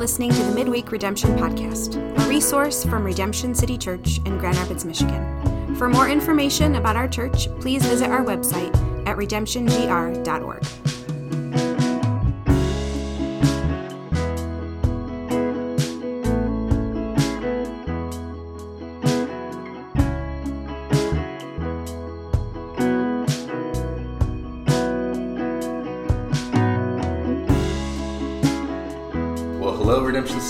Listening to the Midweek Redemption Podcast, a resource from Redemption City Church in Grand Rapids, Michigan. For more information about our church, please visit our website at redemptiongr.org.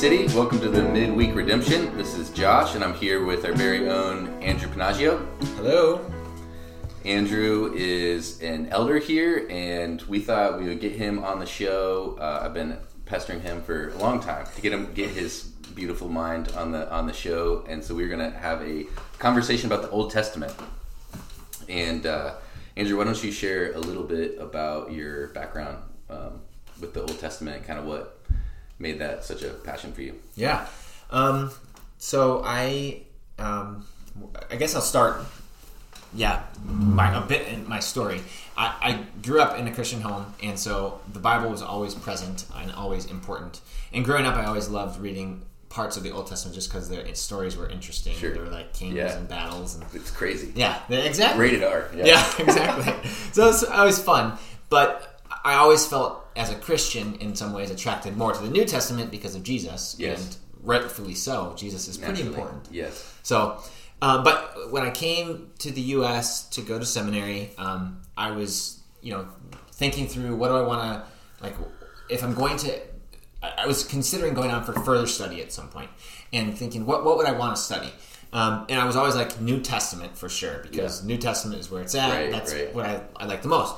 City. Welcome to the Midweek Redemption. This is Josh, and I'm here with our very own Andrew Panaggio. Hello. Andrew is an elder here, and we thought we would get him on the show. Uh, I've been pestering him for a long time to get him get his beautiful mind on the on the show, and so we're gonna have a conversation about the Old Testament. And uh, Andrew, why don't you share a little bit about your background um, with the Old Testament kind of what made that such a passion for you? Yeah. Um, so I, um, I guess I'll start. Yeah, my a bit in my story. I, I grew up in a Christian home, and so the Bible was always present and always important. And growing up, I always loved reading parts of the Old Testament just because the stories were interesting. Sure. There were like kings Yeah. and battles, and It's crazy. yeah, exactly. Rated R. Yeah, exactly. so it's always fun, but I always felt as a Christian in some ways attracted more to the New Testament because of Jesus, Yes. and rightfully so. Jesus is pretty Naturally. important. Yes. So, um, but when I came to the U.S. to go to seminary, um, I was, you know, thinking through what do I want to, like, if I'm going to, I I was considering going on for further study at some point, and thinking what what would I want to study. Um, and I was always like New Testament for sure because Yeah. New Testament is where it's at. Right, That's right. what I, I like the most.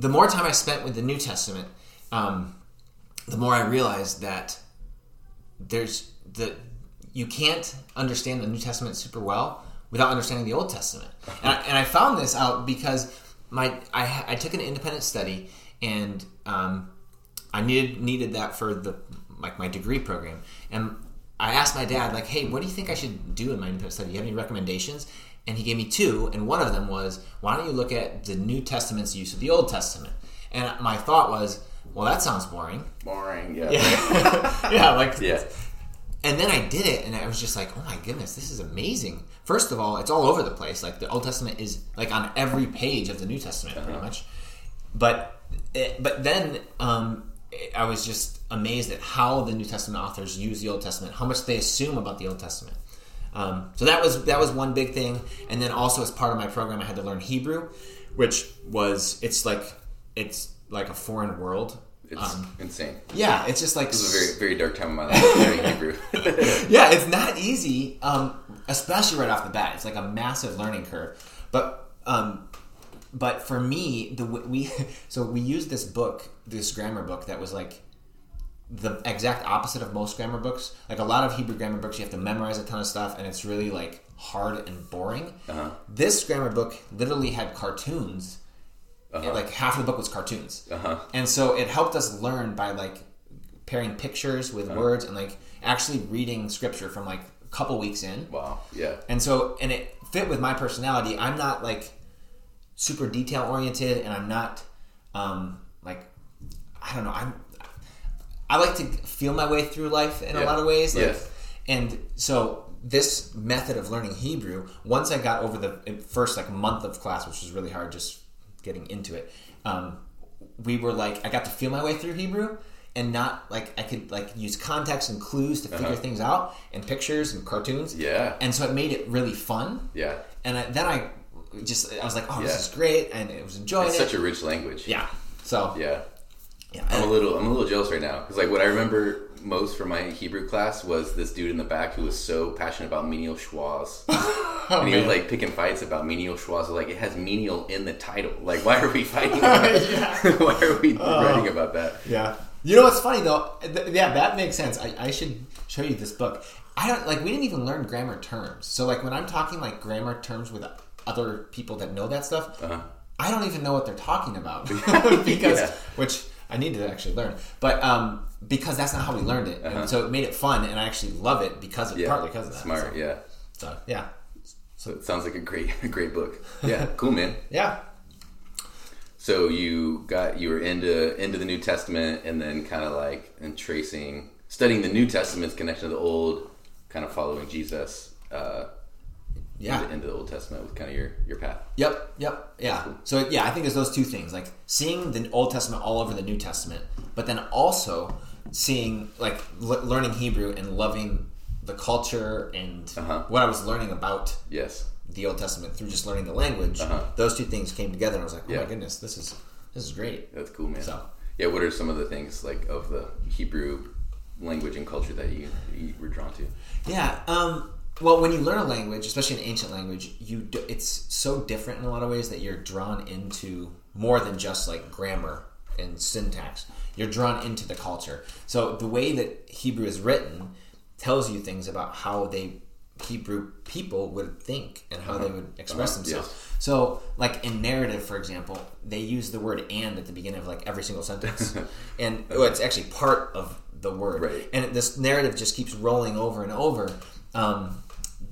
The more time I spent with the New Testament, um, the more I realized that there's the you can't understand the New Testament super well without understanding the Old Testament. And I, and I found this out because my I, I took an independent study and um, I needed needed that for the like my degree program. And I asked my dad like, "Hey, what do you think I should do in my independent study? Do you have any recommendations?" And he gave me two, and one of them was, "Why don't you look at the New Testament's use of the Old Testament?" And my thought was, "Well, that sounds boring." Boring. Yeah. yeah, like Yeah. and then I did it, and I was just like, "Oh my goodness, this is amazing!" First of all, it's all over the place. Like the Old Testament is like on every page of the New Testament, pretty much. But it, but then um, I was just amazed at how the New Testament authors use the Old Testament, how much they assume about the Old Testament. Um, so that was that was one big thing, and then also as part of my program, I had to learn Hebrew, which was it's like it's like a foreign world. It's Um, insane. yeah, it's just like This is a very, very dark time of my life. Learning Hebrew. yeah, it's not easy, um, especially right off the bat. It's like a massive learning curve. But um, but for me, the we so we used this book, this grammar book that was like the exact opposite of most grammar books. Like a lot of Hebrew grammar books, you have to memorize a ton of stuff, and it's really like hard and boring. Uh-huh. This grammar book literally had cartoons. Uh-huh. Like half of the book was cartoons, Uh-huh. and so it helped us learn by like pairing pictures with Uh-huh. words and like actually reading scripture from like a couple weeks in. Wow. Yeah. And so, and it fit with my personality. I'm not like super detail oriented, and I'm not um, like I don't know. I'm I like to feel my way through life in a lot of ways. Like, Yes. And so this method of learning Hebrew, once I got over the first like month of class, which was really hard, just getting into it, um, we were like I got to feel my way through Hebrew. And not like I could like use context and clues to figure Uh-huh. things out, and pictures and cartoons. Yeah. And so it made it really fun. Yeah. And I, then I just I was like, oh, Yeah. this is great, and it was enjoying It's it. such a rich language. yeah. So Yeah. Yeah, I'm a little, I'm a little jealous right now because like what I remember most from my Hebrew class was this dude in the back who was so passionate about menial schwas. and he was like picking fights about menial schwas. Like it has menial in the title. Like why are we fighting? About it? why are we writing about that? yeah. You know what's funny though? Th- yeah, that makes sense. I, I should show you this book. I don't like. We didn't even learn grammar terms. So like when I'm talking like grammar terms with other people that know that stuff, Uh-huh. I don't even know what they're talking about because Yeah. which I need to actually learn. But um, because that's not how we learned it, and so it made it fun, and I actually love it because of Uh-huh. Yeah. partly because of that. Smart. So, Yeah. so yeah, So it sounds like a great, a great book. Yeah. Cool, man. yeah. So you got you were into into the New Testament, and then kind of like and tracing studying the New Testament's connection to the Old, kind of following Jesus. Uh, Yeah. into, into the Old Testament with kind of your your path. Yep, yep, yeah. So yeah, I think it's those two things, like seeing the Old Testament all over the New Testament, but then also seeing like l- learning Hebrew and loving the culture and Uh-huh. what I was learning about Yes. the Old Testament through just learning the language. Uh-huh. Those two things came together, and I was like, oh Yeah. my goodness, this is this is great. That's cool, man. So- Yeah, what are some of the things like of the Hebrew language and culture that you, you were drawn to? Yeah. Um, well, when you learn a language, especially an ancient language, you do, it's so different in a lot of ways that you're drawn into more than just like grammar and syntax. You're drawn into the culture. So the way that Hebrew is written tells you things about how they Hebrew people would think and how they would express Uh-huh. themselves. Yes. So, like in narrative, for example, they use the word "and" at the beginning of like every single sentence, and well, it's actually part of the word. Right. And this narrative just keeps rolling over and over um,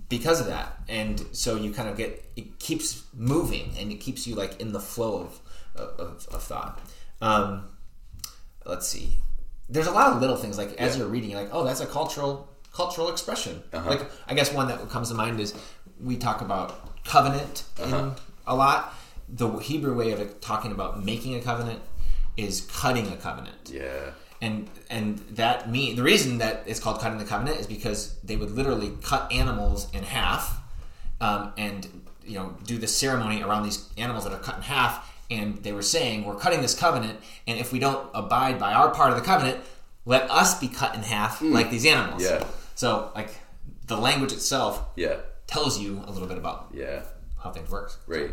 because of that, and so you kind of get it keeps moving, and it keeps you like in the flow of of, of thought. Um, let's see. There's a lot of little things like as Yeah. you're reading, you're like, oh, that's a cultural cultural expression. Uh-huh. Like I guess one that comes to mind is we talk about covenant Uh-huh. in a lot. The Hebrew way of talking about making a covenant is cutting a covenant Yeah. And and that mean the reason that it's called cutting the covenant is because they would literally cut animals in half um, and you know do the ceremony around these animals that are cut in half and they were saying we're cutting this covenant and if we don't abide by our part of the covenant let us be cut in half like these animals Yeah. so like the language itself Yeah. tells you a little bit about Yeah. how things work Right.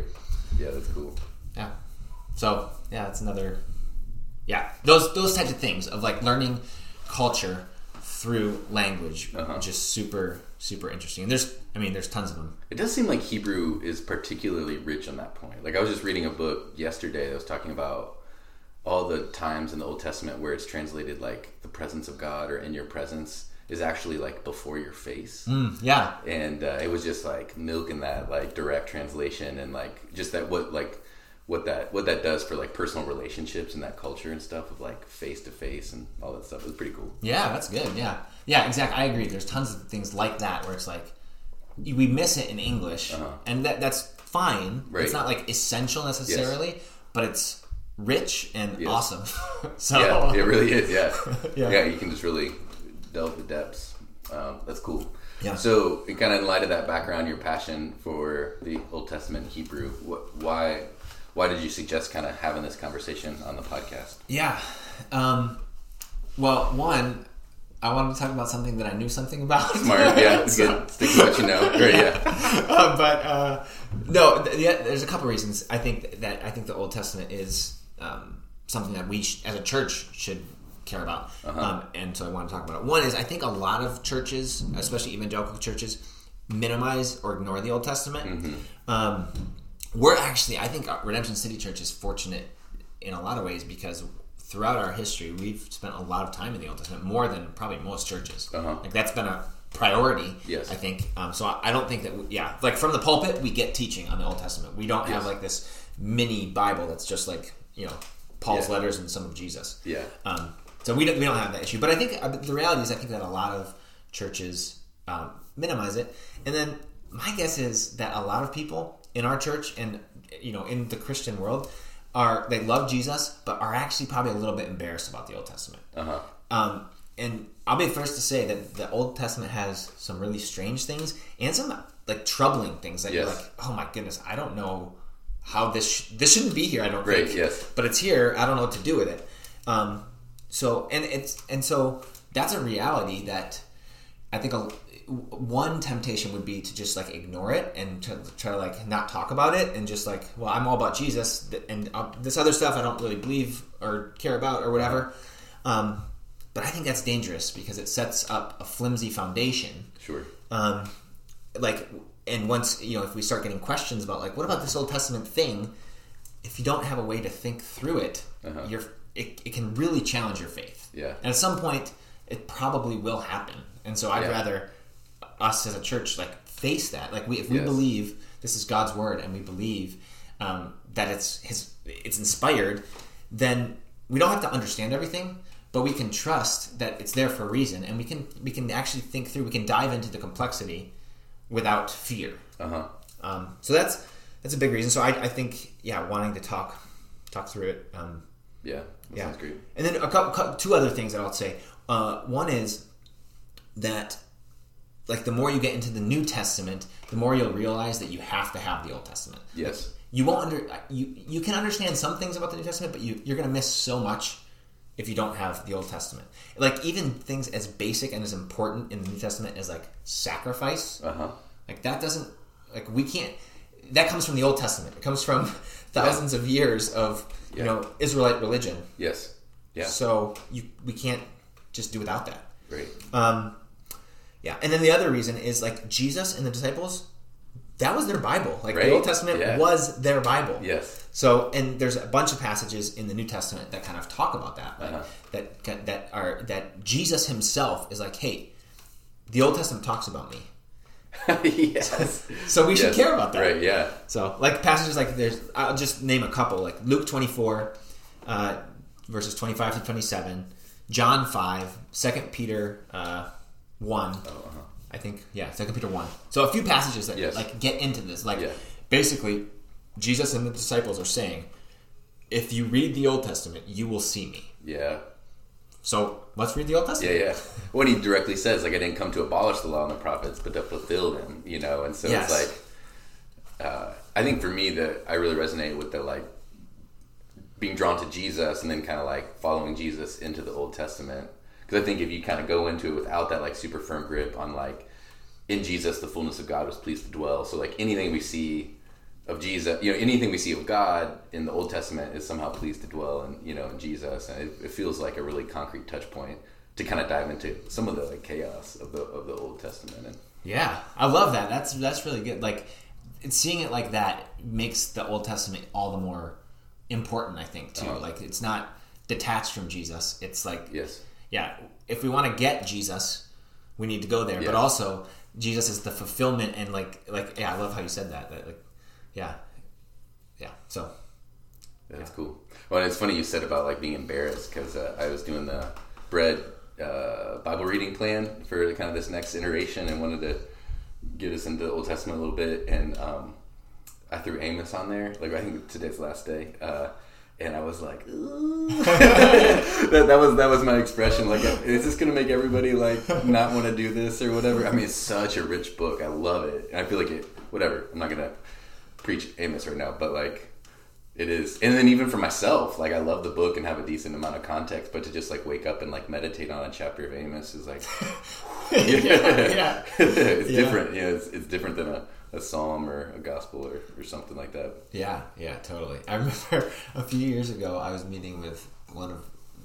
Yeah, that's cool. yeah. So yeah, that's another. Yeah, those those types of things of like learning culture through language, Uh-huh. just super super interesting. And there's, I mean, there's tons of them. It does seem like Hebrew is particularly rich on that point. Like I was just reading a book yesterday that was talking about all the times in the Old Testament where it's translated like the presence of God or in your presence is actually like before your face. Mm, yeah, and uh, it was just like milking that like direct translation and like just that what like what that what that does for like personal relationships and that culture and stuff of like face to face and all that stuff it was pretty cool yeah, that's good. Yeah, yeah, exactly. I agree. There's tons of things like that where it's like we miss it in English, and that that's fine. Uh-huh. Right. It's not like essential necessarily, but it's rich and Yes. awesome. so yeah it really is yeah. Yeah. yeah you can just really delve the depths um, that's cool Yeah. so kind of in light of that background your passion for the old testament hebrew what, why why did you suggest kind of having this conversation on the podcast Yeah. Um, well, one, I wanted to talk about something that I knew something about. smart yeah it's So- good stick to what you know great yeah Uh, but uh, no, th- yeah, there's a couple reasons. I think that I think the Old Testament is um, something that we, sh- as a church, should care about, Uh-huh. um, and so I want to talk about it. One is I think a lot of churches, especially evangelical churches, minimize or ignore the Old Testament. Mm-hmm. Um, we're actually, I think, Redemption City Church is fortunate in a lot of ways because throughout our history, we've spent a lot of time in the Old Testament, more than probably most churches. Uh-huh. Like that's been a priority. Yes. I think. Um, so I, I don't think that. We, yeah, like from the pulpit, we get teaching on the Old Testament. We don't have like this mini Bible that's just like you know Paul's Yeah. letters and some of Jesus. Yeah. Um, so we don't we don't have that issue. But I think uh, the reality is, I think that a lot of churches um, minimize it, and then my guess is that a lot of people in our church and you know in the Christian world are they love Jesus, but are actually probably a little bit embarrassed about the Old Testament. uh-huh Um, and I'll be the first to say that the Old Testament has some really strange things and some like troubling things that you're like, oh my goodness, I don't know how this sh- this shouldn't be here. I don't Right, think. yes. But it's here. I don't know what to do with it. Um, so and it's and so that's a reality that I think a, one temptation would be to just like ignore it and to try to like not talk about it and just like, well, I'm all about Jesus and uh, this other stuff I don't really believe or care about or whatever. Um, but I think that's dangerous because it sets up a flimsy foundation. sure Um, like, and once you know, if we start getting questions about like, what about this Old Testament thing? If you don't have a way to think through it, Uh-huh. you're it, it can really challenge your faith. Yeah. And at some point, it probably will happen. And so I'd Yeah. rather us as a church like face that. Like we, if we Yes. believe this is God's word and we believe um, that it's his, it's inspired, then we don't have to understand everything. but we can trust that it's there for a reason, and we can we can actually think through. We can dive into the complexity without fear. Uh huh. Um, so that's that's a big reason. So I, I think yeah, wanting to talk talk through it. Um, Yeah. That yeah. sounds great. And then a couple, two other things that I'll say. Uh, one is that, like, the more you get into the New Testament, the more you'll realize that you have to have the Old Testament. Yes. You won't under you you can understand some things about the New Testament, but you you're gonna miss so much if you don't have the Old Testament. Like even things as basic and as important in the New Testament as like sacrifice. Uh huh. Like that doesn't like we can't. That comes from the Old Testament. It comes from thousands of years of you Yeah. know Israelite religion. Yes. Yeah. So you we can't just do without that. Right. Um, yeah, and then the other reason is like Jesus and the disciples. That was their Bible. Like Right. the Old Testament Yeah. was their Bible. Yes. So, and there's a bunch of passages in the New Testament that kind of talk about that. Like, Uh-huh. That that are that Jesus himself is like, hey, the Old Testament talks about me. yes. So we should care about that. Right. Yeah. So, like passages like there's, I'll just name a couple, like Luke 24, uh, verses 25 to 27, John 5, 2 Peter uh, 1. Oh, uh-huh. I think, yeah, Second Peter 1. So a few passages that Yes. like get into this. Like Yeah. basically, Jesus and the disciples are saying, if you read the Old Testament, you will see me. Yeah. So let's read the Old Testament. Yeah, yeah. When he directly says, like, I didn't come to abolish the law and the prophets, but to fulfill them, you know? And so Yes. it's like, uh, I think for me, that I really resonate with the, like, being drawn to Jesus and then kind of like following Jesus into the Old Testament. Because I think if you kind of go into it without that, like, super firm grip on, like, in Jesus, the fullness of God was pleased to dwell. So, like, anything we see of Jesus, you know, anything we see of God in the Old Testament is somehow pleased to dwell in, you know, in Jesus, and it, it feels like a really concrete touch point to kind of dive into some of the like chaos of the of the Old Testament. And Yeah, I love that. That's that's really good. Like seeing it like that makes the Old Testament all the more important. I think too. Uh-huh. Like it's not detached from Jesus. It's like yes, yeah, if we want to get Jesus, we need to go there. Yeah. But also Jesus is the fulfillment and like like yeah, I love how you said that. that like yeah, yeah. So that's cool. Well, and it's funny you said about like being embarrassed because uh, I was doing the bread uh, Bible reading plan for kind of this next iteration and wanted to get us into the Old Testament a little bit, and um, I threw Amos on there. Like I think today's the last day. Uh, and I was like, that, that was that was my expression. Like, is this gonna make everybody like not want to do this or whatever? I mean, it's such a rich book. I love it, and I feel like it. Whatever. I'm not gonna preach Amos right now, but like, it is. And then even for myself, like, I love the book and have a decent amount of context, but to just like wake up and like meditate on a chapter of Amos is like, yeah. it's Yeah. different. Yeah, it's, it's different than a, a psalm or a gospel or, or something like that. Yeah, yeah, totally. I remember a few years ago, I was meeting with one of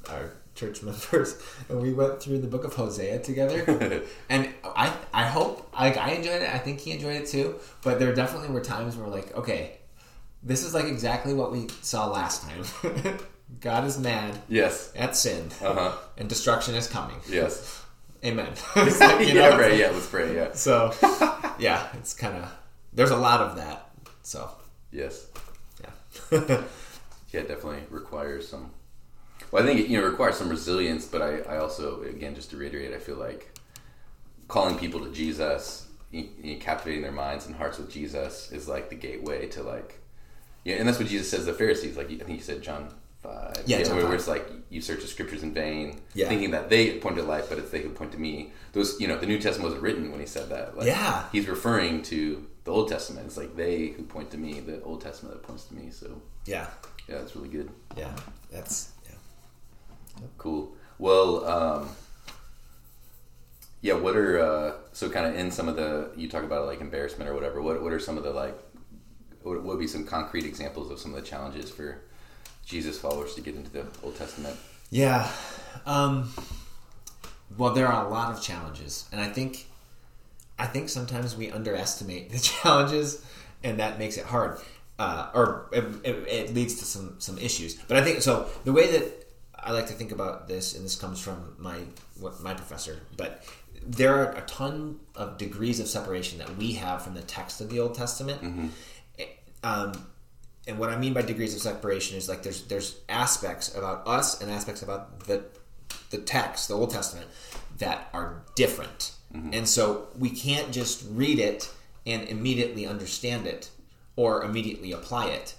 our church members, and we went through the book of Hosea together. and I, I hope, like, I enjoyed it. I think he enjoyed it too. But there definitely were times where, like, okay, this is like exactly what we saw last time. God is mad Yes. at sin, Uh huh. and destruction is coming. Yes. Amen. Like, you know, yeah. it's Right. like- Yeah. Let's pray. Yeah. So, yeah, it's kind of there's a lot of that. So, Yes. yeah. Yeah. Definitely requires some. Well, I think it, you know requires some resilience, but I, I also again just to reiterate, I feel like calling people to Jesus, you, you captivating their minds and hearts with Jesus is like the gateway to like, yeah, and that's what Jesus says to the Pharisees. Like I think he said John five, Yeah, John where, 5. where it's like you search the scriptures in vain, Yeah. thinking that they point to life, but it's they who point to me. Those you know the New Testament wasn't written when he said that. Like, Yeah. he's referring to the Old Testament. It's like they who point to me, the Old Testament that points to me. So yeah, yeah, that's really good. yeah. That's yeah. Cool. Well, um, yeah. What are uh, so kind of in some of the you talk about like embarrassment or whatever? What what are some of the like? What what would be some concrete examples of some of the challenges for Jesus followers to get into the Old Testament? Yeah. Um, well, there are a lot of challenges, and I think I think sometimes we underestimate the challenges, and that makes it hard, uh, or it, it, it leads to some some issues. But I think so. The way that I like to think about this, and this comes from my what my professor, but there are a ton of degrees of separation that we have from the text of the Old Testament. Um, and what I mean by degrees of separation is like there's there's aspects about us and aspects about the the text, the Old Testament, that are different, and so we can't just read it and immediately understand it or immediately apply it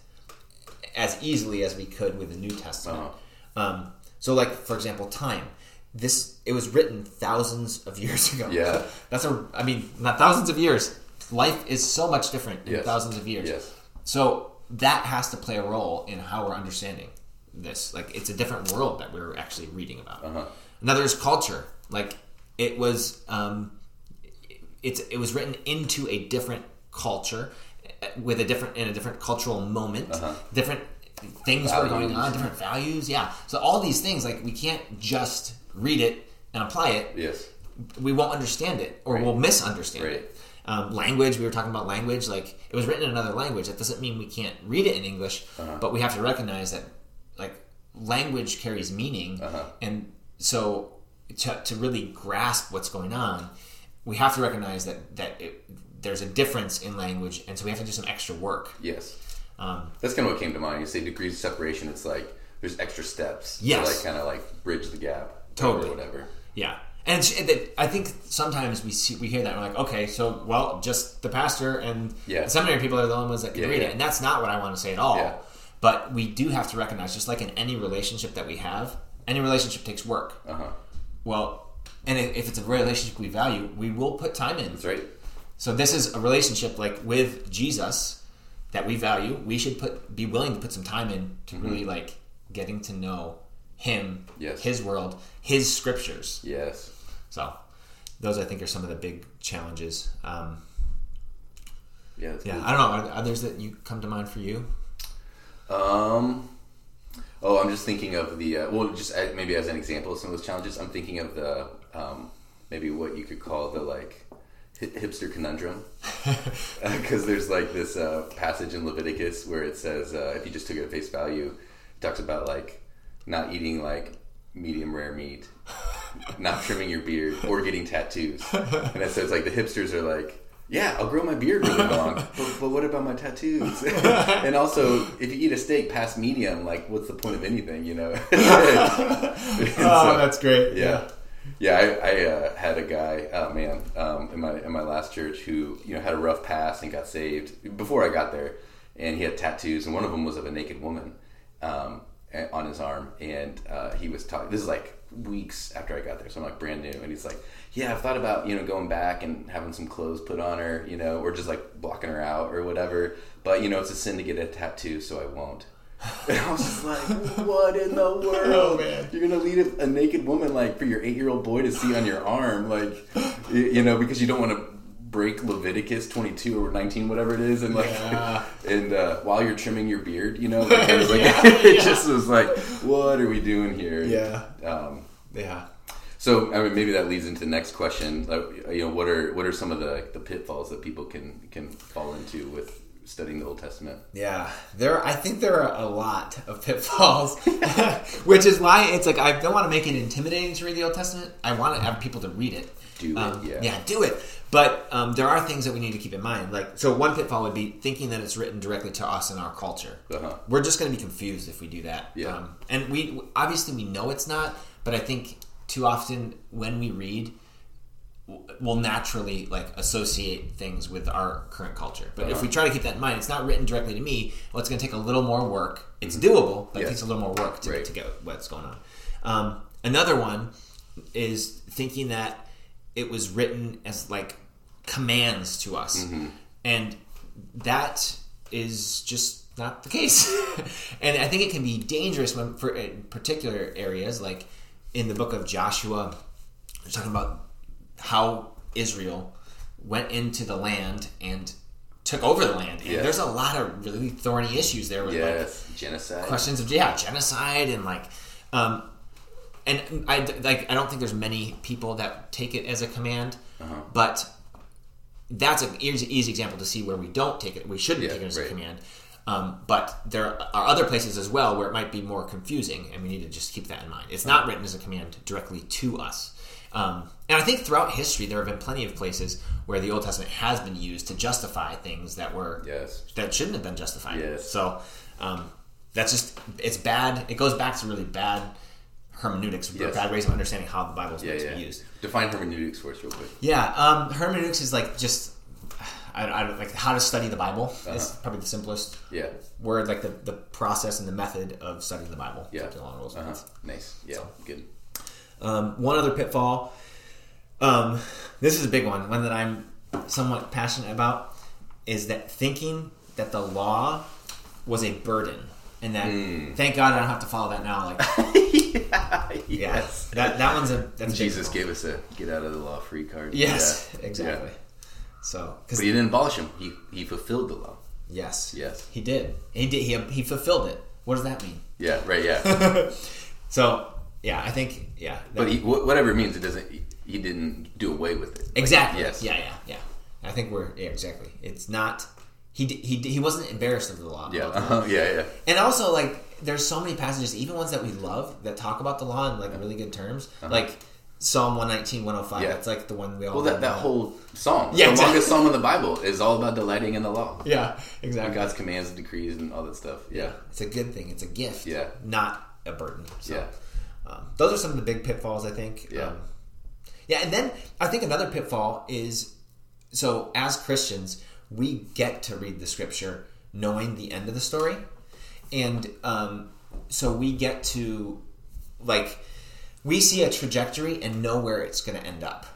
as easily as we could with the New Testament. Um, so, like for example, time. This it was written thousands of years ago. Yeah. that's a. I mean, not thousands of years. Life is so much different in Yes. thousands of years. Yes. So that has to play a role in how we're understanding this. Like it's a different world that we're actually reading about. Uh-huh. Another is culture. Like it was. Um, it's it was written into a different culture uh, with a different in a different cultural moment different things were going on different values yeah so all these things like we can't just read it and apply it Yes. we won't understand it or Right. we'll misunderstand Right. it um, language we were talking about language like it was written in another language that doesn't mean we can't read it in english Uh-huh. but we have to recognize that like language carries meaning Uh-huh. and so to, to really grasp what's going on we have to recognize that that it, there's a difference in language and so we have to do some extra work Yes. um, That's kind of what came to mind. You say degrees of separation. It's like there's extra steps. Yes. To like kind of like bridge the gap. Totally. Or whatever. Yeah, and I think sometimes we see we hear that and we're like, okay, so well, just the pastor and Yeah. the seminary people are the only ones that can Yeah, read yeah. it, and that's not what I want to say at all. Yeah. But we do have to recognize, just like in any relationship that we have, any relationship takes work. Uh huh. Well, and if it's a relationship we value, we will put time in. That's right. So this is a relationship like with Jesus that we value. We should put be willing to put some time in to really like getting to know Him, Mm-hmm. Yes. His world, His scriptures. Yes. So those I think are some of the big challenges. Um, Yeah. yeah, good. I don't know. Are others that you come to mind for you? Um. Oh, I'm just thinking of the uh, well, just uh, maybe as an example of some of those challenges. I'm thinking of the um, maybe what you could call the like hipster conundrum, because there's like this uh, passage in Leviticus where it says uh, if you just took it at face value, it talks about like not eating like medium rare meat, not trimming your beard, or getting tattoos, and it says like the hipsters are like. Yeah, I'll grow my beard really long, but, but what about my tattoos? and also, if you eat a steak past medium, like, what's the point of anything, you know? Oh, So- great. yeah, yeah. I, I uh, had a guy, oh man, um, in my in my last church who you know had a rough past and got saved before I got there, and he had tattoos, and one of them was of a naked woman um, on his arm, and uh, he was talking. This is like weeks after I got there, so I'm like brand new, and he's like, "Yeah, I've thought about you know going back and having some clothes put on her, you know, or just like blocking her out or whatever, but you know it's a sin to get a tattoo, so I won't." And I was just like, "What in the oh, world?" Oh, man. You're gonna lead a, a naked woman like for your eight year old boy to see on your arm, like you, you know, because you don't want to break Leviticus 22 or 19, whatever it is, and like, Yeah. and uh, while you're trimming your beard, you know, like, it, like, Yeah, it yeah. just was like, what are we doing here? Yeah. Um, Yeah. so I mean, maybe that leads into the next question. Like, you know, what are what are some of the the pitfalls that people can can fall into with studying the Old Testament? Yeah, there. I think there are a lot of pitfalls, which is why it's like I don't want to make it intimidating to read the Old Testament. I want to have people to read it. Do it, Um, yeah. do it. But um, there are things that we need to keep in mind. Like, so one pitfall would be thinking that it's written directly to us in our culture. Uh-huh. We're just going to be confused if we do that. Yeah. Um, and we obviously we know it's not, but I think too often when we read, we'll naturally like associate things with our current culture. But if Uh-huh. we try to keep that in mind, it's not written directly to me. Well, it's going to take a little more work. It's doable, but Yes. it takes a little more work to, Right. to get what's going on. Um, another one is thinking that it was written as like commands to us, and that is just not the case. and I think it can be dangerous when, for in particular areas, like in the book of Joshua, they're talking about how Israel went into the land and took over the land. And Yeah. there's a lot of really thorny issues there with like genocide. questions of yeah genocide and like um and i like i don't think there's many people that take it as a command Uh-huh. but that's an easy, easy example to see where we don't take it we shouldn't Yeah, take it as right. a command um, but there are other places as well where it might be more confusing and we need to just keep that in mind it's not written as a command directly to us um, and i think throughout history there have been plenty of places where the old testament has been used to justify things that were Yes. that shouldn't have been justified. Yes. So um, that's just it's bad. It goes back to really bad, hermeneutics, Yes. bad ways of understanding how the Bible is meant to be used. Define hermeneutics for us real quick. Yeah, um, hermeneutics is like just I, I don't like how to study the Bible. Uh-huh. Is probably the simplest Yeah. word, like the, the process and the method of studying the Bible. Yeah. along those Uh-huh. Nice. Yeah. Good. Um, one other pitfall. Um, this is a big one, one that I'm somewhat passionate about, is that thinking that the law was a burden, and that Hmm. thank God I don't have to follow that now. Like, yeah. yeah, Yes. that that one's a that's Jesus gave us a get out of the law free card. Yes, Yeah. exactly. Yeah. So, But he didn't abolish him. He he fulfilled the law. yes, Yes. he did. He did. He he fulfilled it. What does that mean? Yeah. Right. Yeah. So, yeah, I think yeah. but he, whatever it means, it doesn't. He, didn't do away with it. Like, Exactly. yes. Yeah, yeah, yeah. I think we're yeah, exactly. It's not. He he he wasn't embarrassed of the law. Yeah. Uh-huh. Yeah. Yeah. And also, like, there's so many passages, even ones that we love, that talk about the law in like really good terms, like Psalm 119, 105. Uh-huh. Yeah. That's like the one we all. Well, that, that whole psalm, Yeah, the exactly. longest psalm in the Bible, is all about delighting in the law. Yeah, And exactly. God's commands and decrees and all that stuff. Yeah. It's a good thing. It's a gift. Yeah. Not a burden. So, Yeah. Um, those are some of the big pitfalls, I think. Yeah. Um, yeah, and then I think another pitfall is so as Christians, we get to read the scripture knowing the end of the story. And um, so we get to, like, we see a trajectory and know where it's going to end up.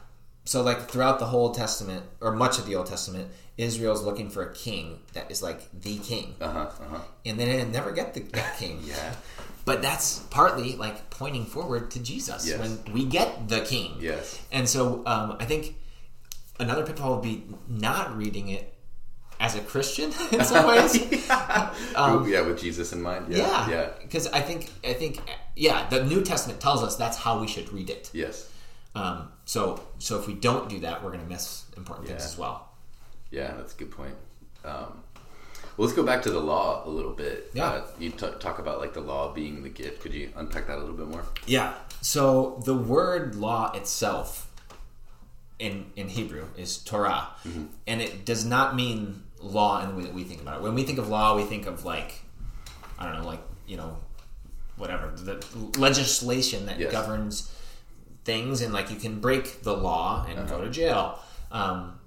So, like, throughout the whole Testament, or much of the Old Testament, Israel's looking for a king that is like the king Uh huh. Uh huh. and then they never get the that king. Yeah. But that's partly like pointing forward to Jesus Yes. when we get the king. Yes. And so um, I think another pitfall would be not reading it as a Christian in some ways. yeah, with Jesus in mind. Yeah. yeah, Yeah. Because I think I think yeah, the New Testament tells us that's how we should read it. Yes. Um, so so if we don't do that, we're going to miss important things as well. Yeah, that's a good point. Um, well, let's go back to the law a little bit. Yeah. Uh, you t- talk about like the law being the gift. Could you unpack that a little bit more? Yeah. So the word law itself in in Hebrew is Torah, and it does not mean law in the way that we think about it. When we think of law, we think of like I don't know, like you know, whatever the legislation that Yes. governs things, and like you can break the law and go to jail, um,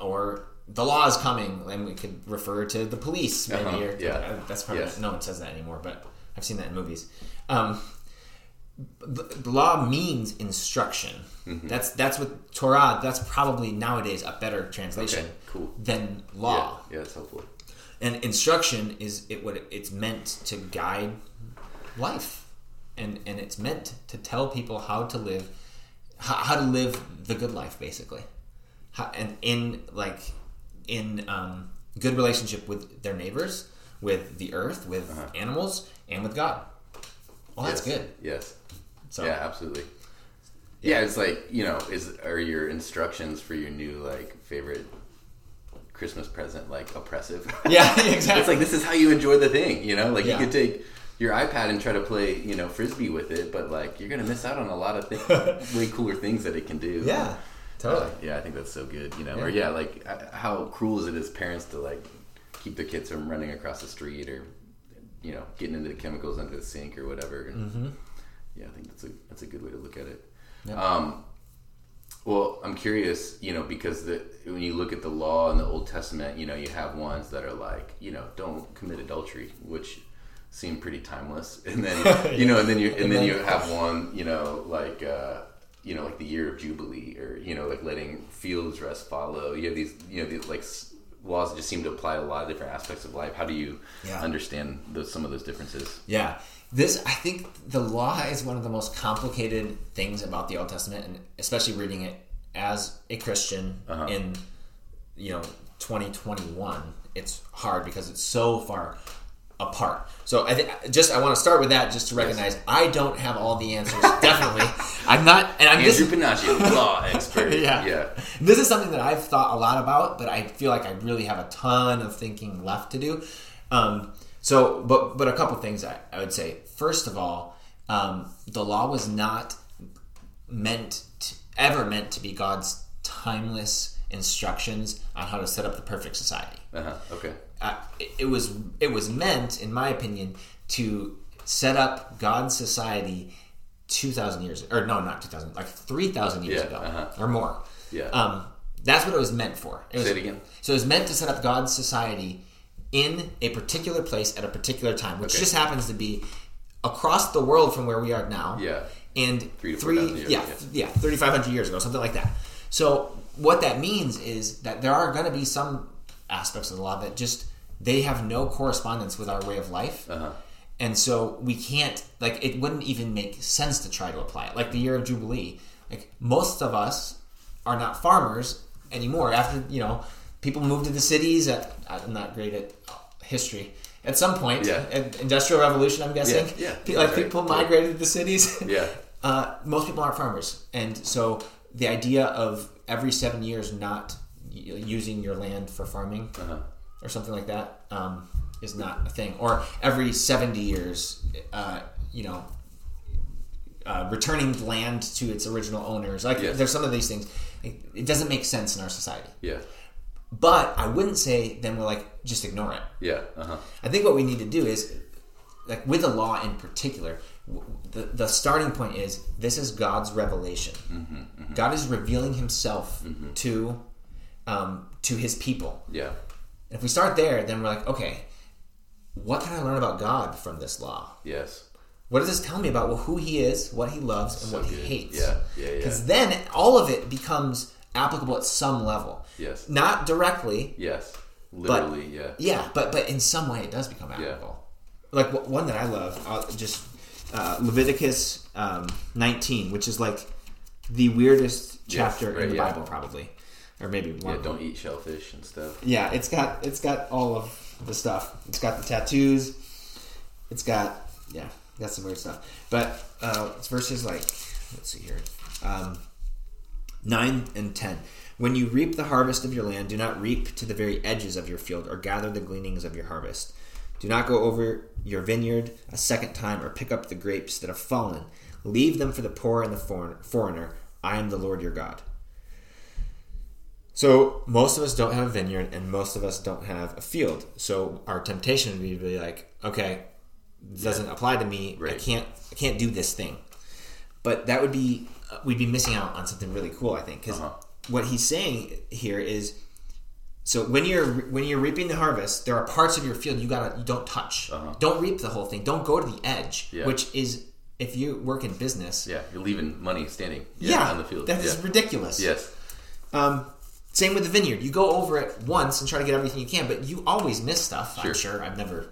or the law is coming, and we could refer to the police maybe. Uh-huh. Or, Yeah. that's probably Yes. no one says that anymore, but I've seen that in movies. Um, the, law means instruction. Mm-hmm. That's that's what Torah. That's probably nowadays a better translation Okay, cool. than law. Yeah, yeah, that's helpful. And instruction is it what it- it's meant to guide life, and and it's meant to tell people how to live, how, how to live the good life, basically, how, and in like in um, good relationship with their neighbors, with the earth, with animals, and with God. Well, that's good. Yes. So Yeah, absolutely. Yeah, it's like you know, is are your instructions for your new like favorite Christmas present like oppressive? yeah, exactly. it's like this is how you enjoy the thing, you know. Like Yeah. you could take your iPad and try to play, you know, frisbee with it, but like you're gonna miss out on a lot of things, way cooler things that it can do. yeah, totally. Uh, yeah, I think that's so good. You know, or yeah, like uh, how cruel is it as parents to like keep their kids from running across the street or you know getting into the chemicals under the sink or whatever. Mm-hmm. Yeah, I think that's a that's a good way to look at it. Yeah. Um, well, I'm curious, you know, because the when you look at the law in the Old Testament, you know, you have ones that are like, you know, don't commit adultery, which seem pretty timeless, and then you know, and then you and, And then, then- you have one, you know, like. uh you know, like the year of Jubilee, or you know, like letting fields rest follow. You have these, you know, these like laws that just seem to apply to a lot of different aspects of life. How do you Yeah. understand those, some of those differences? Yeah. This, I think, the law is one of the most complicated things about the Old Testament, and especially reading it as a Christian Uh-huh. in, you know, 2021. It's hard because it's so far apart. So I think just I want to start with that just to recognize I don't have all the answers. Definitely, I'm not, and I'm Andrew just law expert. yeah. yeah. This is something that I've thought a lot about, but I feel like I really have a ton of thinking left to do. Um, so, but but a couple things I, I would say. First of all, um, the law was not meant to, ever meant to be God's timeless instructions on how to set up the perfect society Uh huh. Okay. uh, it, it was it was meant, in my opinion, to set up God's society 2,000 years, or no, not 2,000, like 3,000 years Yeah, ago uh-huh. or more. Yeah. Um, that's what it was meant for. It was, Say it again. So it was meant to set up God's society in a particular place at a particular time, which Okay. just happens to be across the world from where we are now. Yeah. And Three three, years, yeah, yeah. yeah, 3,500 years ago, something like that. So what that means is that there are going to be some aspects of the law that just they have no correspondence with our way of life. Uh-huh. And so we can't like it wouldn't even make sense to try to apply it. Like the year of jubilee, like most of us are not farmers anymore. After you know, people moved to the cities. At, I'm not great at history. At some point, Yeah. industrial revolution, I'm guessing. Yeah, yeah, like right. people migrated to the cities. Yeah. Uh, most people aren't farmers, and so the idea of every seven years not using your land for farming Uh-huh. or something like that um, is not a thing. Or every seventy years, uh, you know, uh, returning land to its original owners. Like Yes. there's some of these things. It it doesn't make sense in our society. Yeah. But I wouldn't say then we're like just ignore it. Yeah. Uh-huh. I think what we need to do is, like with the law in particular, the, the starting point is this is God's revelation. God is revealing Himself to um, to His people. Yeah. And if we start there, then we're like, okay, what can I learn about God from this law? Yes. What does this tell me about well, who He is, what He loves, and So what good. He hates? Yeah, yeah, yeah. Because then all of it becomes applicable at some level. Yes. Not directly, Yes. Literally, yeah. yeah, but but in some way it does become applicable. Like one that I love, uh, just uh, Leviticus um, 19, which is like the weirdest chapter right, in the yeah. Bible, probably, or maybe one. Yeah, don't eat shellfish and stuff. Yeah, it's got it's got all of the stuff. It's got the tattoos. It's got yeah, got some weird stuff. But uh, it's verses like let's see here, um, nine and ten. When you reap the harvest of your land, do not reap to the very edges of your field, or gather the gleanings of your harvest. Do not go over your vineyard a second time, or pick up the grapes that have fallen. Leave them for the poor and the foreigner. I am the Lord your God. So most of us don't have a vineyard, and most of us don't have a field. So our temptation would be to be like, okay, doesn't apply to me. I can't, I can't do this thing. But that would be, we'd be missing out on something really cool. I think because Uh-huh. what he's saying here is, so when you're when you're reaping the harvest, there are parts of your field you gotta you don't touch. Uh-huh. Don't reap the whole thing. Don't go to the edge, Yeah. which is if you work in business. Yeah, you're leaving money standing. Yeah, on the field. that is yeah. ridiculous. Yes. Um, same with the vineyard. You go over it once and try to get everything you can, but you always miss stuff. I'm Sure. sure. I've never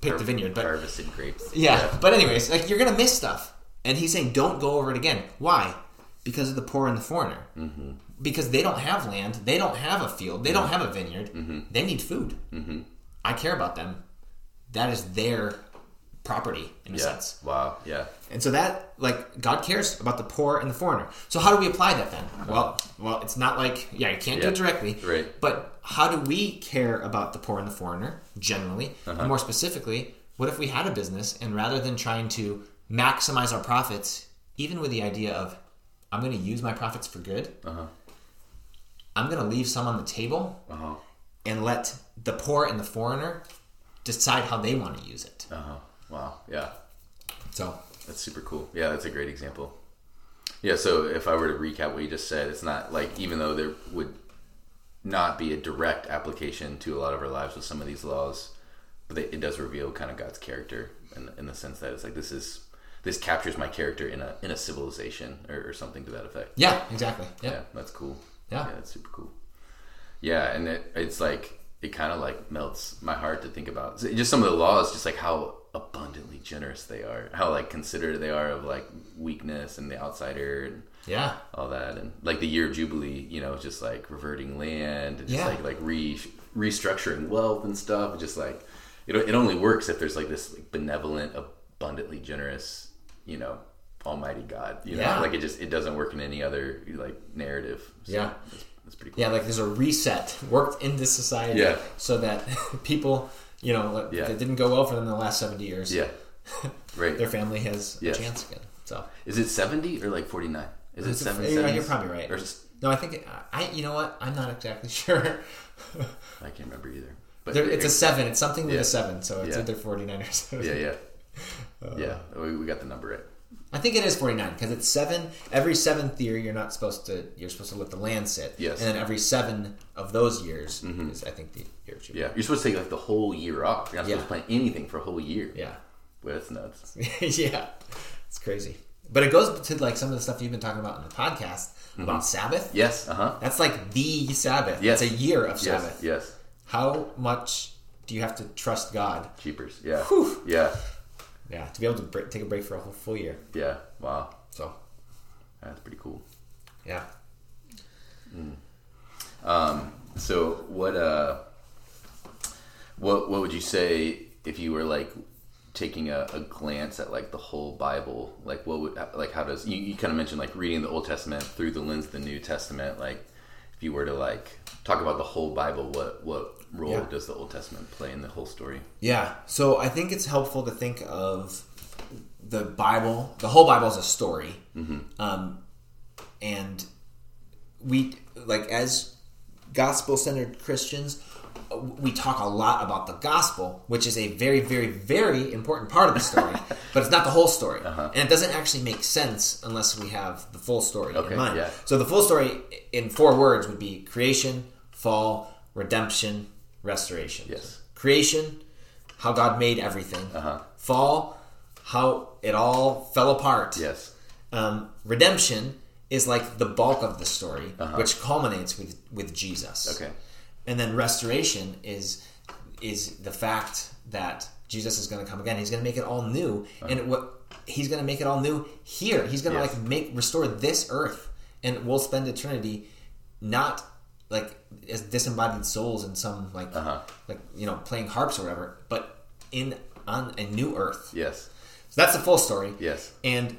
picked the vineyard, but harvested grapes. yeah. But anyways, like you're gonna miss stuff, and he's saying don't go over it again. Why? Because of the poor and the foreigner. Mm-hmm. Because they don't have land, they don't have a field, they don't have a vineyard. Mm-hmm. They need food. Mm-hmm. I care about them. That is their property in a Yeah. sense. Wow. Yeah. And so that like God cares about the poor and the foreigner. So how do we apply that then? Well, well, it's not like yeah, you can't do it directly. Right. But how do we care about the poor and the foreigner generally? Uh-huh. And more specifically, what if we had a business and rather than trying to maximize our profits, even with the idea of I'm going to use my profits for good, Uh-huh. I'm going to leave some on the table Uh-huh. and let the poor and the foreigner decide how they want to use it. Uh-huh. Wow. Yeah. So That's super cool. Yeah, that's a great example. Yeah, so if I were to recap what you just said, it's not like even though there would not be a direct application to a lot of our lives with some of these laws, but it does reveal kind of God's character in, in the sense that it's like this is this captures my character in a in a civilization or, or something to that effect. yeah, exactly. Yep. Yeah, that's cool. Yeah. yeah, that's super cool. Yeah, and it, it's like it kind of like melts my heart to think about just some of the laws, just like how abundantly generous they are, how like considerate they are of like weakness and the outsider and Yeah. all that, and like the year of jubilee, you know, just like reverting land and just Yeah. like like re restructuring wealth and stuff. Just like it, it only works if there's like this like, benevolent, abundantly generous, you know, Almighty God. You know, Yeah. like it just it doesn't work in any other like narrative. So Yeah. that's, that's pretty cool. Yeah, like there's a reset worked into society Yeah. so that people, you know, that Yeah. that didn't go well for them in the last 70 years. Yeah, right. Their family has Yes. a chance again. So, Is it seventy or like forty nine? Is it It's a- seven? yeah, you're probably right. Or no, I think, it, I, you know what? I'm not exactly sure. I can't remember either. But There, it's a seven. It's something with Yeah. a seven. So it's Yeah. either 49 or 70. yeah, yeah, yeah. We, we got the number right. I think it is 49 because it's seven. Every seventh year, you're not supposed to. You're supposed to let the land sit. Yes. And then every seven of those years is, I think, the year of Jubilee. Yeah, you're supposed to take like the whole year off. You're not supposed Yeah. to plan anything for a whole year. Yeah. Well, that's nuts. yeah. It's crazy. But it goes to like some of the stuff you've been talking about in the podcast about Sabbath. Yes. Uh huh. That's like the Sabbath. Yes. It's a year of Yes. Sabbath. Yes. How much do you have to trust God? Cheapers. Yeah. Whew. Yeah. Yeah, to be able to break, take a break for a whole full year. Yeah. Wow. So, That's pretty cool. yeah. Um. So what uh what what would you say if you were like taking a, a glance at like the whole Bible? Like what would like how does you, you kind of mentioned like reading the Old Testament through the lens of the New Testament? Like if you were to like talk about the whole Bible, what what role Yeah. does the Old Testament play in the whole story? Yeah. So I think it's helpful to think of the Bible, the whole Bible as a story. Um, and we, like, as gospel centered Christians, we talk a lot about the gospel, which is a very, very, very important part of the story, but it's not the whole story. And it doesn't actually make sense unless we have the full story Okay, in mind. yeah. So the full story in four words would be creation, fall, redemption, restoration. Yes. Creation, how God made everything. Uh-huh. Fall, how it all fell apart. Yes. Um, redemption is like the bulk of the story, which culminates with with Jesus. Uh-huh. Okay. And then restoration is is the fact that Jesus is going to come again. He's going to make it all new, and what he's going to make it all new here. He's going to Yes. like make restore this earth, and we'll spend eternity not like as disembodied souls in some like Uh-huh. like you know playing harps or whatever, but in on a new earth. Yes. So that's the full story. Yes. And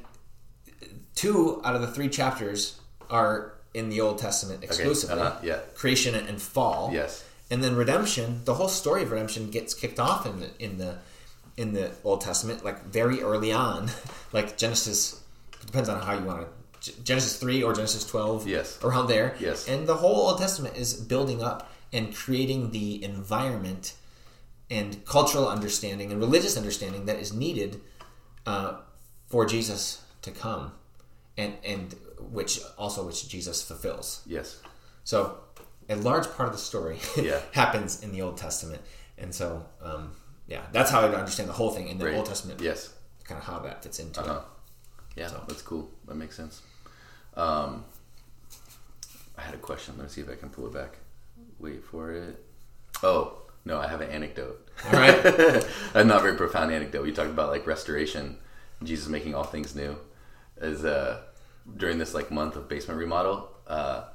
two out of the three chapters are in the Old Testament exclusively. uh-huh, yeah. Creation and fall. Yes. And then redemption, the whole story of redemption gets kicked off in the in the in the Old Testament, like very early on, like Genesis. Depends on how you want to. Genesis three or Genesis twelve. Yes. Around there. Yes. And the whole Old Testament is building up and creating the environment and cultural understanding and religious understanding that is needed uh, for Jesus to come, and and which also which Jesus fulfills. Yes. So a large part of the story Yeah. happens in the Old Testament, and so um, yeah, that's how I understand the whole thing in the Great. Old Testament. Yes. kind of how that fits into Uh-huh. it. Yeah, so. that's cool. That makes sense. Um, I had a question. Let me see if I can pull it back. Wait for it. Oh no, I have an anecdote. All right. a not very profound anecdote. We talked about like restoration, Jesus making all things new. As uh, during this like month of basement remodel, uh,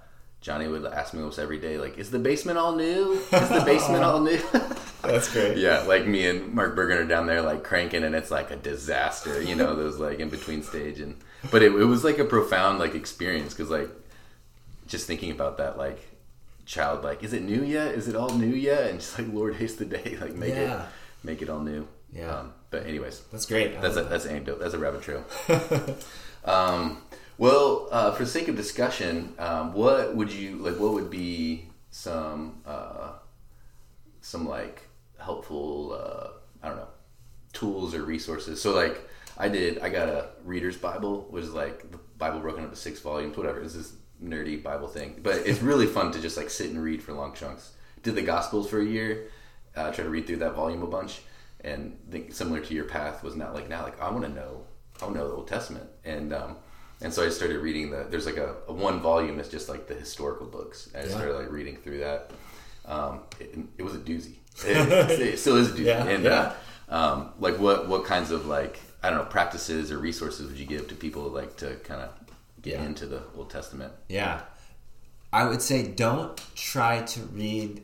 Johnny would ask me almost every day, like, "Is the basement all new? Is the basement all new?" That's great. Yeah, like me and Mark Bergen are down there like cranking, and it's like a disaster. You know, those like in between stage, and but it, it was like a profound like experience because like just thinking about that like child like is it new yet? Is it all new yet? And just like Lord haste the day, like make Yeah. it make it all new. Yeah. Um, but anyways, That's great. I that's a, love that's an anecdote. That's a rabbit trail. um, well, uh, for the sake of discussion, um, what would you like? What would be some uh, some like helpful? Uh, I don't know tools or resources. So like I did, I got a reader's Bible, which is like the Bible broken up into six volumes, whatever. It's this nerdy Bible thing, but it's really fun to just like sit and read for long chunks. Did the Gospels for a year, uh, try to read through that volume a bunch, and think similar to your path was not like now like I want to know, I want to know the Old Testament, and um, and so I started reading the. There's like a, a one volume that's just like the historical books. And I Yeah. started like reading through that. Um, it, it was a doozy. It, it still is a doozy. Yeah, and yeah. Uh, um, like what what kinds of like I don't know practices or resources would you give to people like to kind of get Yeah. into the Old Testament? Yeah. I would say don't try to read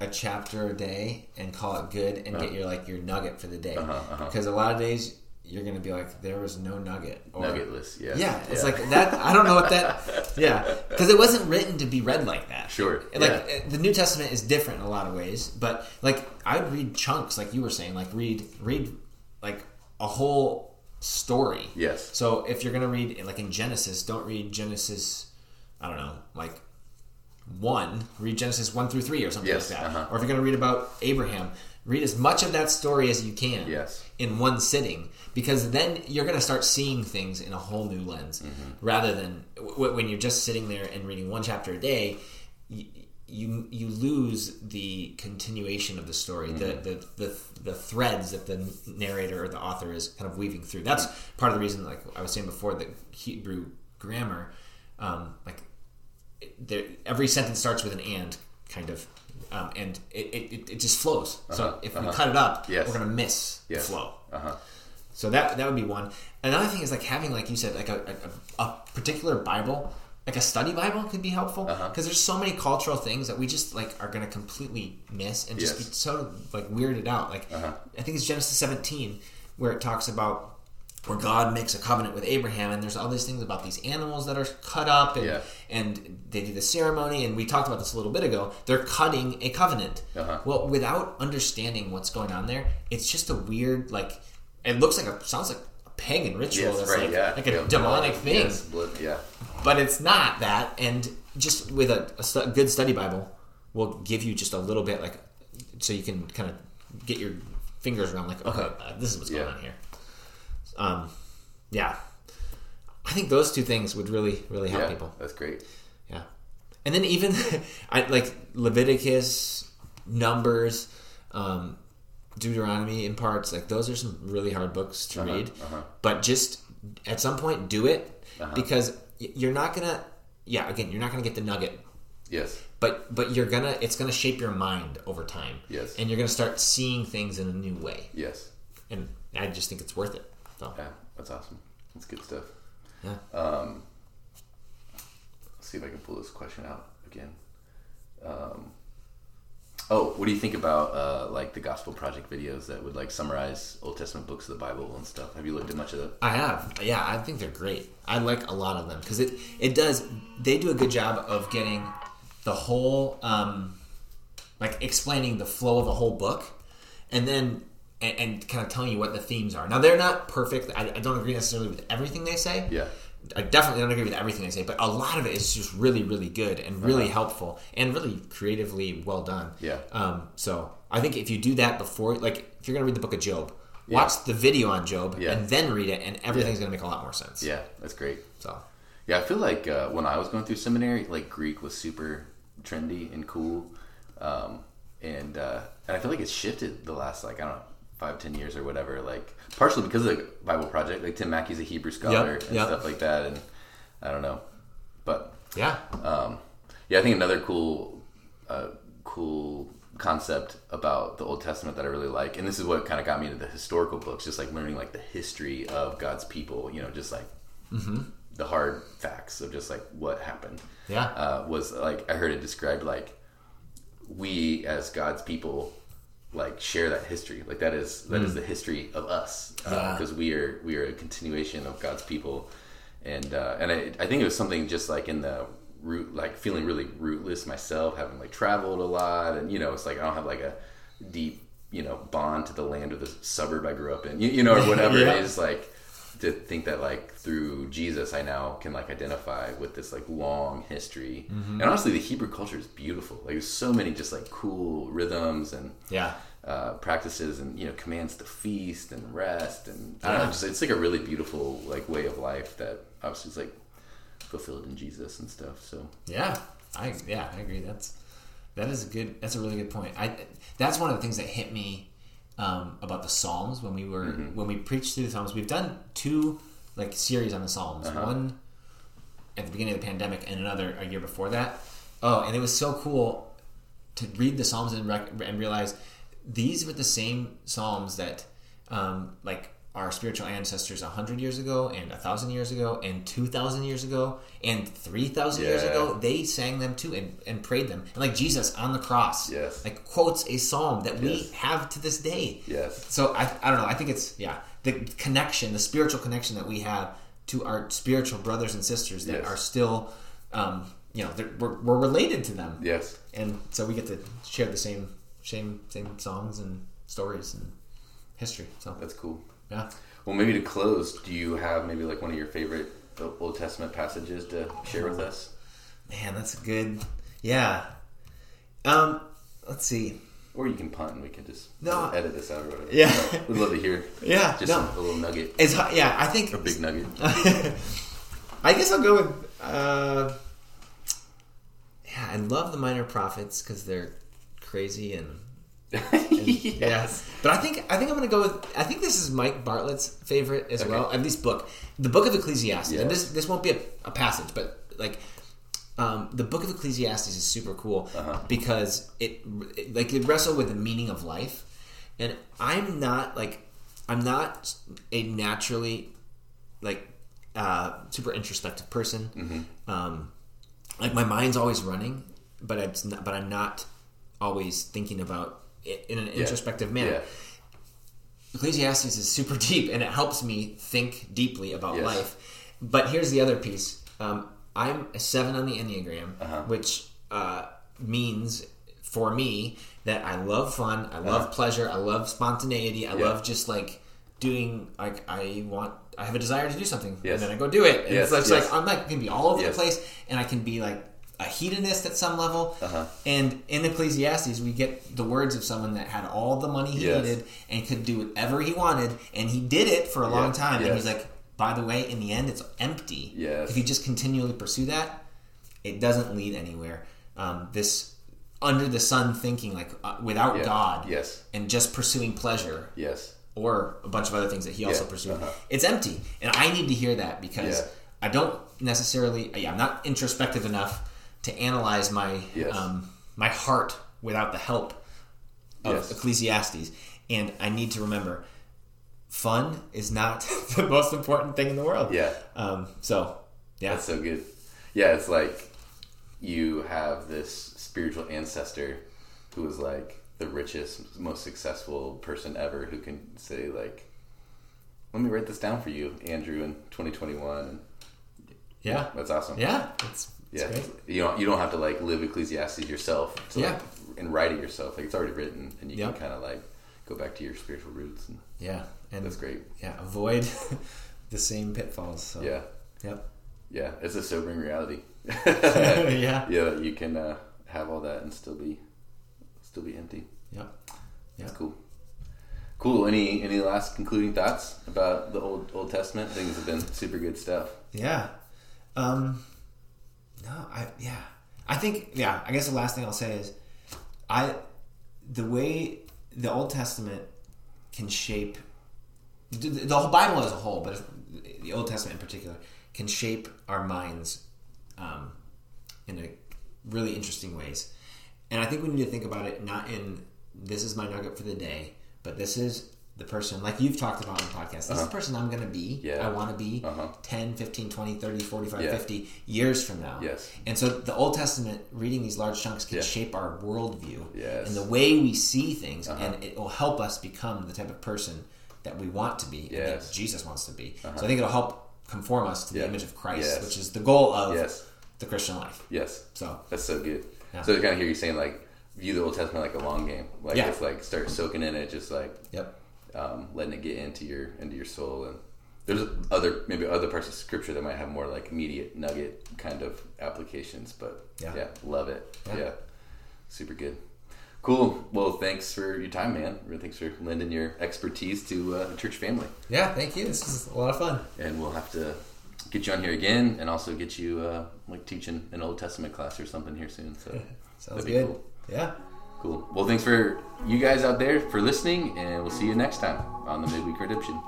a chapter a day and call it good and get your like your nugget for the day. Uh-huh, uh-huh. Because a lot of days you're gonna be like, there was no nugget. Or, Nuggetless, yeah. Yeah, it's like that. I don't know what that. Yeah, because it wasn't written to be read like that. Sure, Like yeah. the New Testament is different in a lot of ways, but like I'd read chunks, like you were saying, like read read like a whole story. Yes. So if you're gonna read like in Genesis, don't read Genesis. I don't know, like one. Read Genesis one through three or something Yes, like that. uh-huh. Or if you're gonna read about Abraham, read as much of that story as you can Yes. in one sitting because then you're going to start seeing things in a whole new lens Mm-hmm. rather than w- when you're just sitting there and reading one chapter a day you you, you lose the continuation of the story Mm-hmm. the, the the the threads that the narrator or the author is kind of weaving through that's part of the reason like I was saying before that Hebrew grammar um, like every sentence starts with an and kind of um, and it, it, it just flows so Uh-huh, if we uh-huh. cut it up Yes. we're gonna miss Yes. the flow Uh-huh. so that that would be one another thing is like having like you said like a, a, a particular bible like a study bible could be helpful because Uh-huh. there's so many cultural things that we just like are gonna completely miss and just Yes. be so like weirded out like Uh-huh. i think it's genesis 17 where it talks about where God makes a covenant with Abraham, and there's all these things about these animals that are cut up, and, Yeah. and they do the ceremony, and we talked about this a little bit ago. They're cutting a covenant. Uh-huh. Well, without understanding what's going on there, it's just a weird, like, it looks like a sounds like a pagan ritual. Yes, that's right, like, yeah. like a Yeah, demonic blood, thing, Yes, blood, yeah. but it's not that. And just with a, a stu- good study Bible, will give you just a little bit, like, so you can kind of get your fingers around, like, okay, uh, this is what's going on here. Um, yeah, I think those two things would really, really help Yeah, people. that's great. Yeah, and then even I like Leviticus, Numbers, um, Deuteronomy in parts. Like those are some really hard books to Uh-huh, read. uh-huh. But just at some point, do it Uh-huh. because you're not gonna. Yeah, again, you're not gonna get the nugget Yes. but but you're gonna it's gonna shape your mind over time Yes. and you're gonna start seeing things in a new way Yes. and i just think it's worth it Yeah, that's awesome. That's good stuff. yeah Um, let's see if I can pull this question out again. Um, oh, what do you think about uh, like the Gospel Project videos that would like summarize Old Testament books of the Bible and stuff? Have you looked at much of that? i have yeah i think they're great i like a lot of them because it it does they do a good job of getting the whole um like explaining the flow of the whole book and then and, and kind of telling you what the themes are now they're not perfect I, I don't agree necessarily with everything they say Yeah. I definitely don't agree with everything they say, but a lot of it is just really, really good and really Uh-huh. helpful and really creatively well done. Yeah. Um, so I think if you do that before, like, if you're going to read the book of Job, watch the video on Job Yeah. and then read it, and everything's going to make a lot more sense. Yeah, that's great. So Yeah, I feel like uh, when I was going through seminary, like Greek was super trendy and cool, um, and uh, and I feel like it's shifted the last like I don't know five ten years or whatever. Like partially because of the Bible Project, like Tim Mackie's a Hebrew scholar Yep, and yep. stuff like that, and I don't know, but yeah, um, yeah, I think another cool, uh, cool concept about the Old Testament that I really like, and this is what kind of got me into the historical books, just like learning like the history of God's people. You know, just like the hard facts of just like what happened. Yeah. uh, was like I heard it described like we as God's people like share that history. Like that is that is the history of us Yeah. because we are we are a continuation of God's people, and uh, and I, I think it was something just like in the root like feeling really rootless myself, having like traveled a lot, and you know it's like I don't have like a deep you know bond to the land or the suburb I grew up in, you, you know, or whatever Yeah. it is like to think that like through Jesus I now can like identify with this like long history. And honestly the Hebrew culture is beautiful. Like there's so many just like cool rhythms and yeah, uh, practices and you know commands to feast and rest and I don't know just it's like a really beautiful like way of life that obviously is like fulfilled in Jesus and stuff. So yeah. I yeah, I agree. That's that is a good. That's a really good point. I that's one of the things that hit me um, about the Psalms when we were Mm-hmm. when we preached through the Psalms. We've done two like series on the Psalms. Uh-huh. One at the beginning of the pandemic, and another a year before that. Oh, and it was so cool to read the Psalms and, rec- and realize these were the same Psalms that um, like our spiritual ancestors 100 years ago and 1000 years ago and 2000 years ago and 3000 years ago they sang them too and, and prayed them and like jesus on the cross Yes. like quotes a psalm that we Yes. have to this day yes, so I, I don't know i think it's yeah the connection the spiritual connection that we have to our spiritual brothers and sisters that Yes. are still um, you know we're, we're related to them yes, and so we get to share the same same same songs and stories and history so that's cool. Yeah Well, maybe to close, do you have maybe like one of your favorite Old Testament passages to share with us? man that's a good yeah um let's see Or you can punt and we can just No. edit this out or whatever. Yeah. We'd love to hear. Yeah, Just no. a, a little nugget, It's yeah. I think a big nugget. I guess I'll go with. Uh, yeah, I love the minor prophets because they're crazy and yes. But I think I think I'm going to go with. I think this is Mike Bartlett's favorite as well. At least book, the Book of Ecclesiastes. Yeah. And this this won't be a, a passage, but like. Um, the book of Ecclesiastes is super cool Uh-huh. because it, it like it wrestle with the meaning of life, and I'm not like I'm not a naturally like uh, super introspective person. Mm-hmm. Um, like my mind's always running, but I'm not, but I'm not always thinking about in an introspective manner. Yeah. Ecclesiastes is super deep and it helps me think deeply about Yes. life. But here's the other piece. Um, I'm a seven on the Enneagram, Uh-huh. which uh, means for me that I love fun, I love pleasure, I love spontaneity, I Uh-huh. Yeah. love just like doing like I want I have a desire to do something Yes. and then I go do it. And Yes, it's, it's yes. like I'm like can be all over the place and I can be like a hedonist at some level. Uh-huh. And in Ecclesiastes, we get the words of someone that had all the money he Yes. needed and could do whatever he wanted, and he did it for a long Yeah, time. And he's like, by the way, in the end, it's empty. Yes. If you just continually pursue that, it doesn't lead anywhere. Um, this under the sun thinking, like uh, without Yeah. God, Yes. and just pursuing pleasure Yes. or a bunch of other things that he also Yeah, pursued. uh-huh. It's empty, and I need to hear that because. I don't necessarily. Yeah, I'm not introspective enough to analyze my Yes. um, my heart without the help of Yes. Ecclesiastes, and I need to remember, fun is not the most important thing in the world. Yeah. Um, so, yeah, That's so good. Yeah, it's like you have this spiritual ancestor who was like the richest, most successful person ever who can say like, "Let me write this down for you, Andrew, in 2021." And yeah, that's awesome. yeah. It's yeah. You don't you don't have to like live Ecclesiastes yourself to Yeah. like and write it yourself. Like it's already written, and you Yep. can kind of like go back to your spiritual roots. And Yeah, and that's great. Yeah, avoid the same pitfalls. So. Yeah. Yep. Yeah, it's a sobering reality. yeah. yeah, you can uh, have all that and still be still be empty. Yep. That's cool. Cool. Any any last concluding thoughts about the old Old Testament? Things have been super good stuff. Yeah. Um no, I yeah. I think yeah, I guess the last thing I'll say is I the way the Old Testament can shape the, the whole Bible as a whole, but the Old Testament in particular can shape our minds um, in a really interesting ways. And I think we need to think about it not in this is my nugget for the day, but this is the person like you've talked about in the podcast. This is the person I'm going to be. Uh-huh. Yeah. I want to be Uh-huh. 10, 15, 20, 30, 45, Yeah. 50 years from now. Yes. And so the Old Testament, reading these large chunks, can Yeah. shape our worldview Yes. Uh-huh. and the way we see things, and it will help us become the type of person that we want to be and Yes. that Jesus wants to be. So I think it'll help conform us to the image of Christ, Yes. which is the goal of Yes. the Christian life. Yes. So That's so good. So I kind of hear you saying like view the Old Testament like a long game. Like it's like start soaking in it, just like Yep. Um, letting it get into your into your soul. And there's other maybe other parts of Scripture that might have more like immediate nugget kind of applications. But Yeah. yeah, love it. Yeah. Yeah. super good. Cool. Well, thanks for your time, man. Really thanks for lending your expertise to uh, the church family. Yeah, thank you. This was a lot of fun. And we'll have to get you on here again, and also get you uh, like teaching an Old Testament class or something here soon. So Sounds that'd be good. cool. Yeah. Cool. Well, thanks for you guys out there for listening, and we'll see you next time on the Midweek Redemption.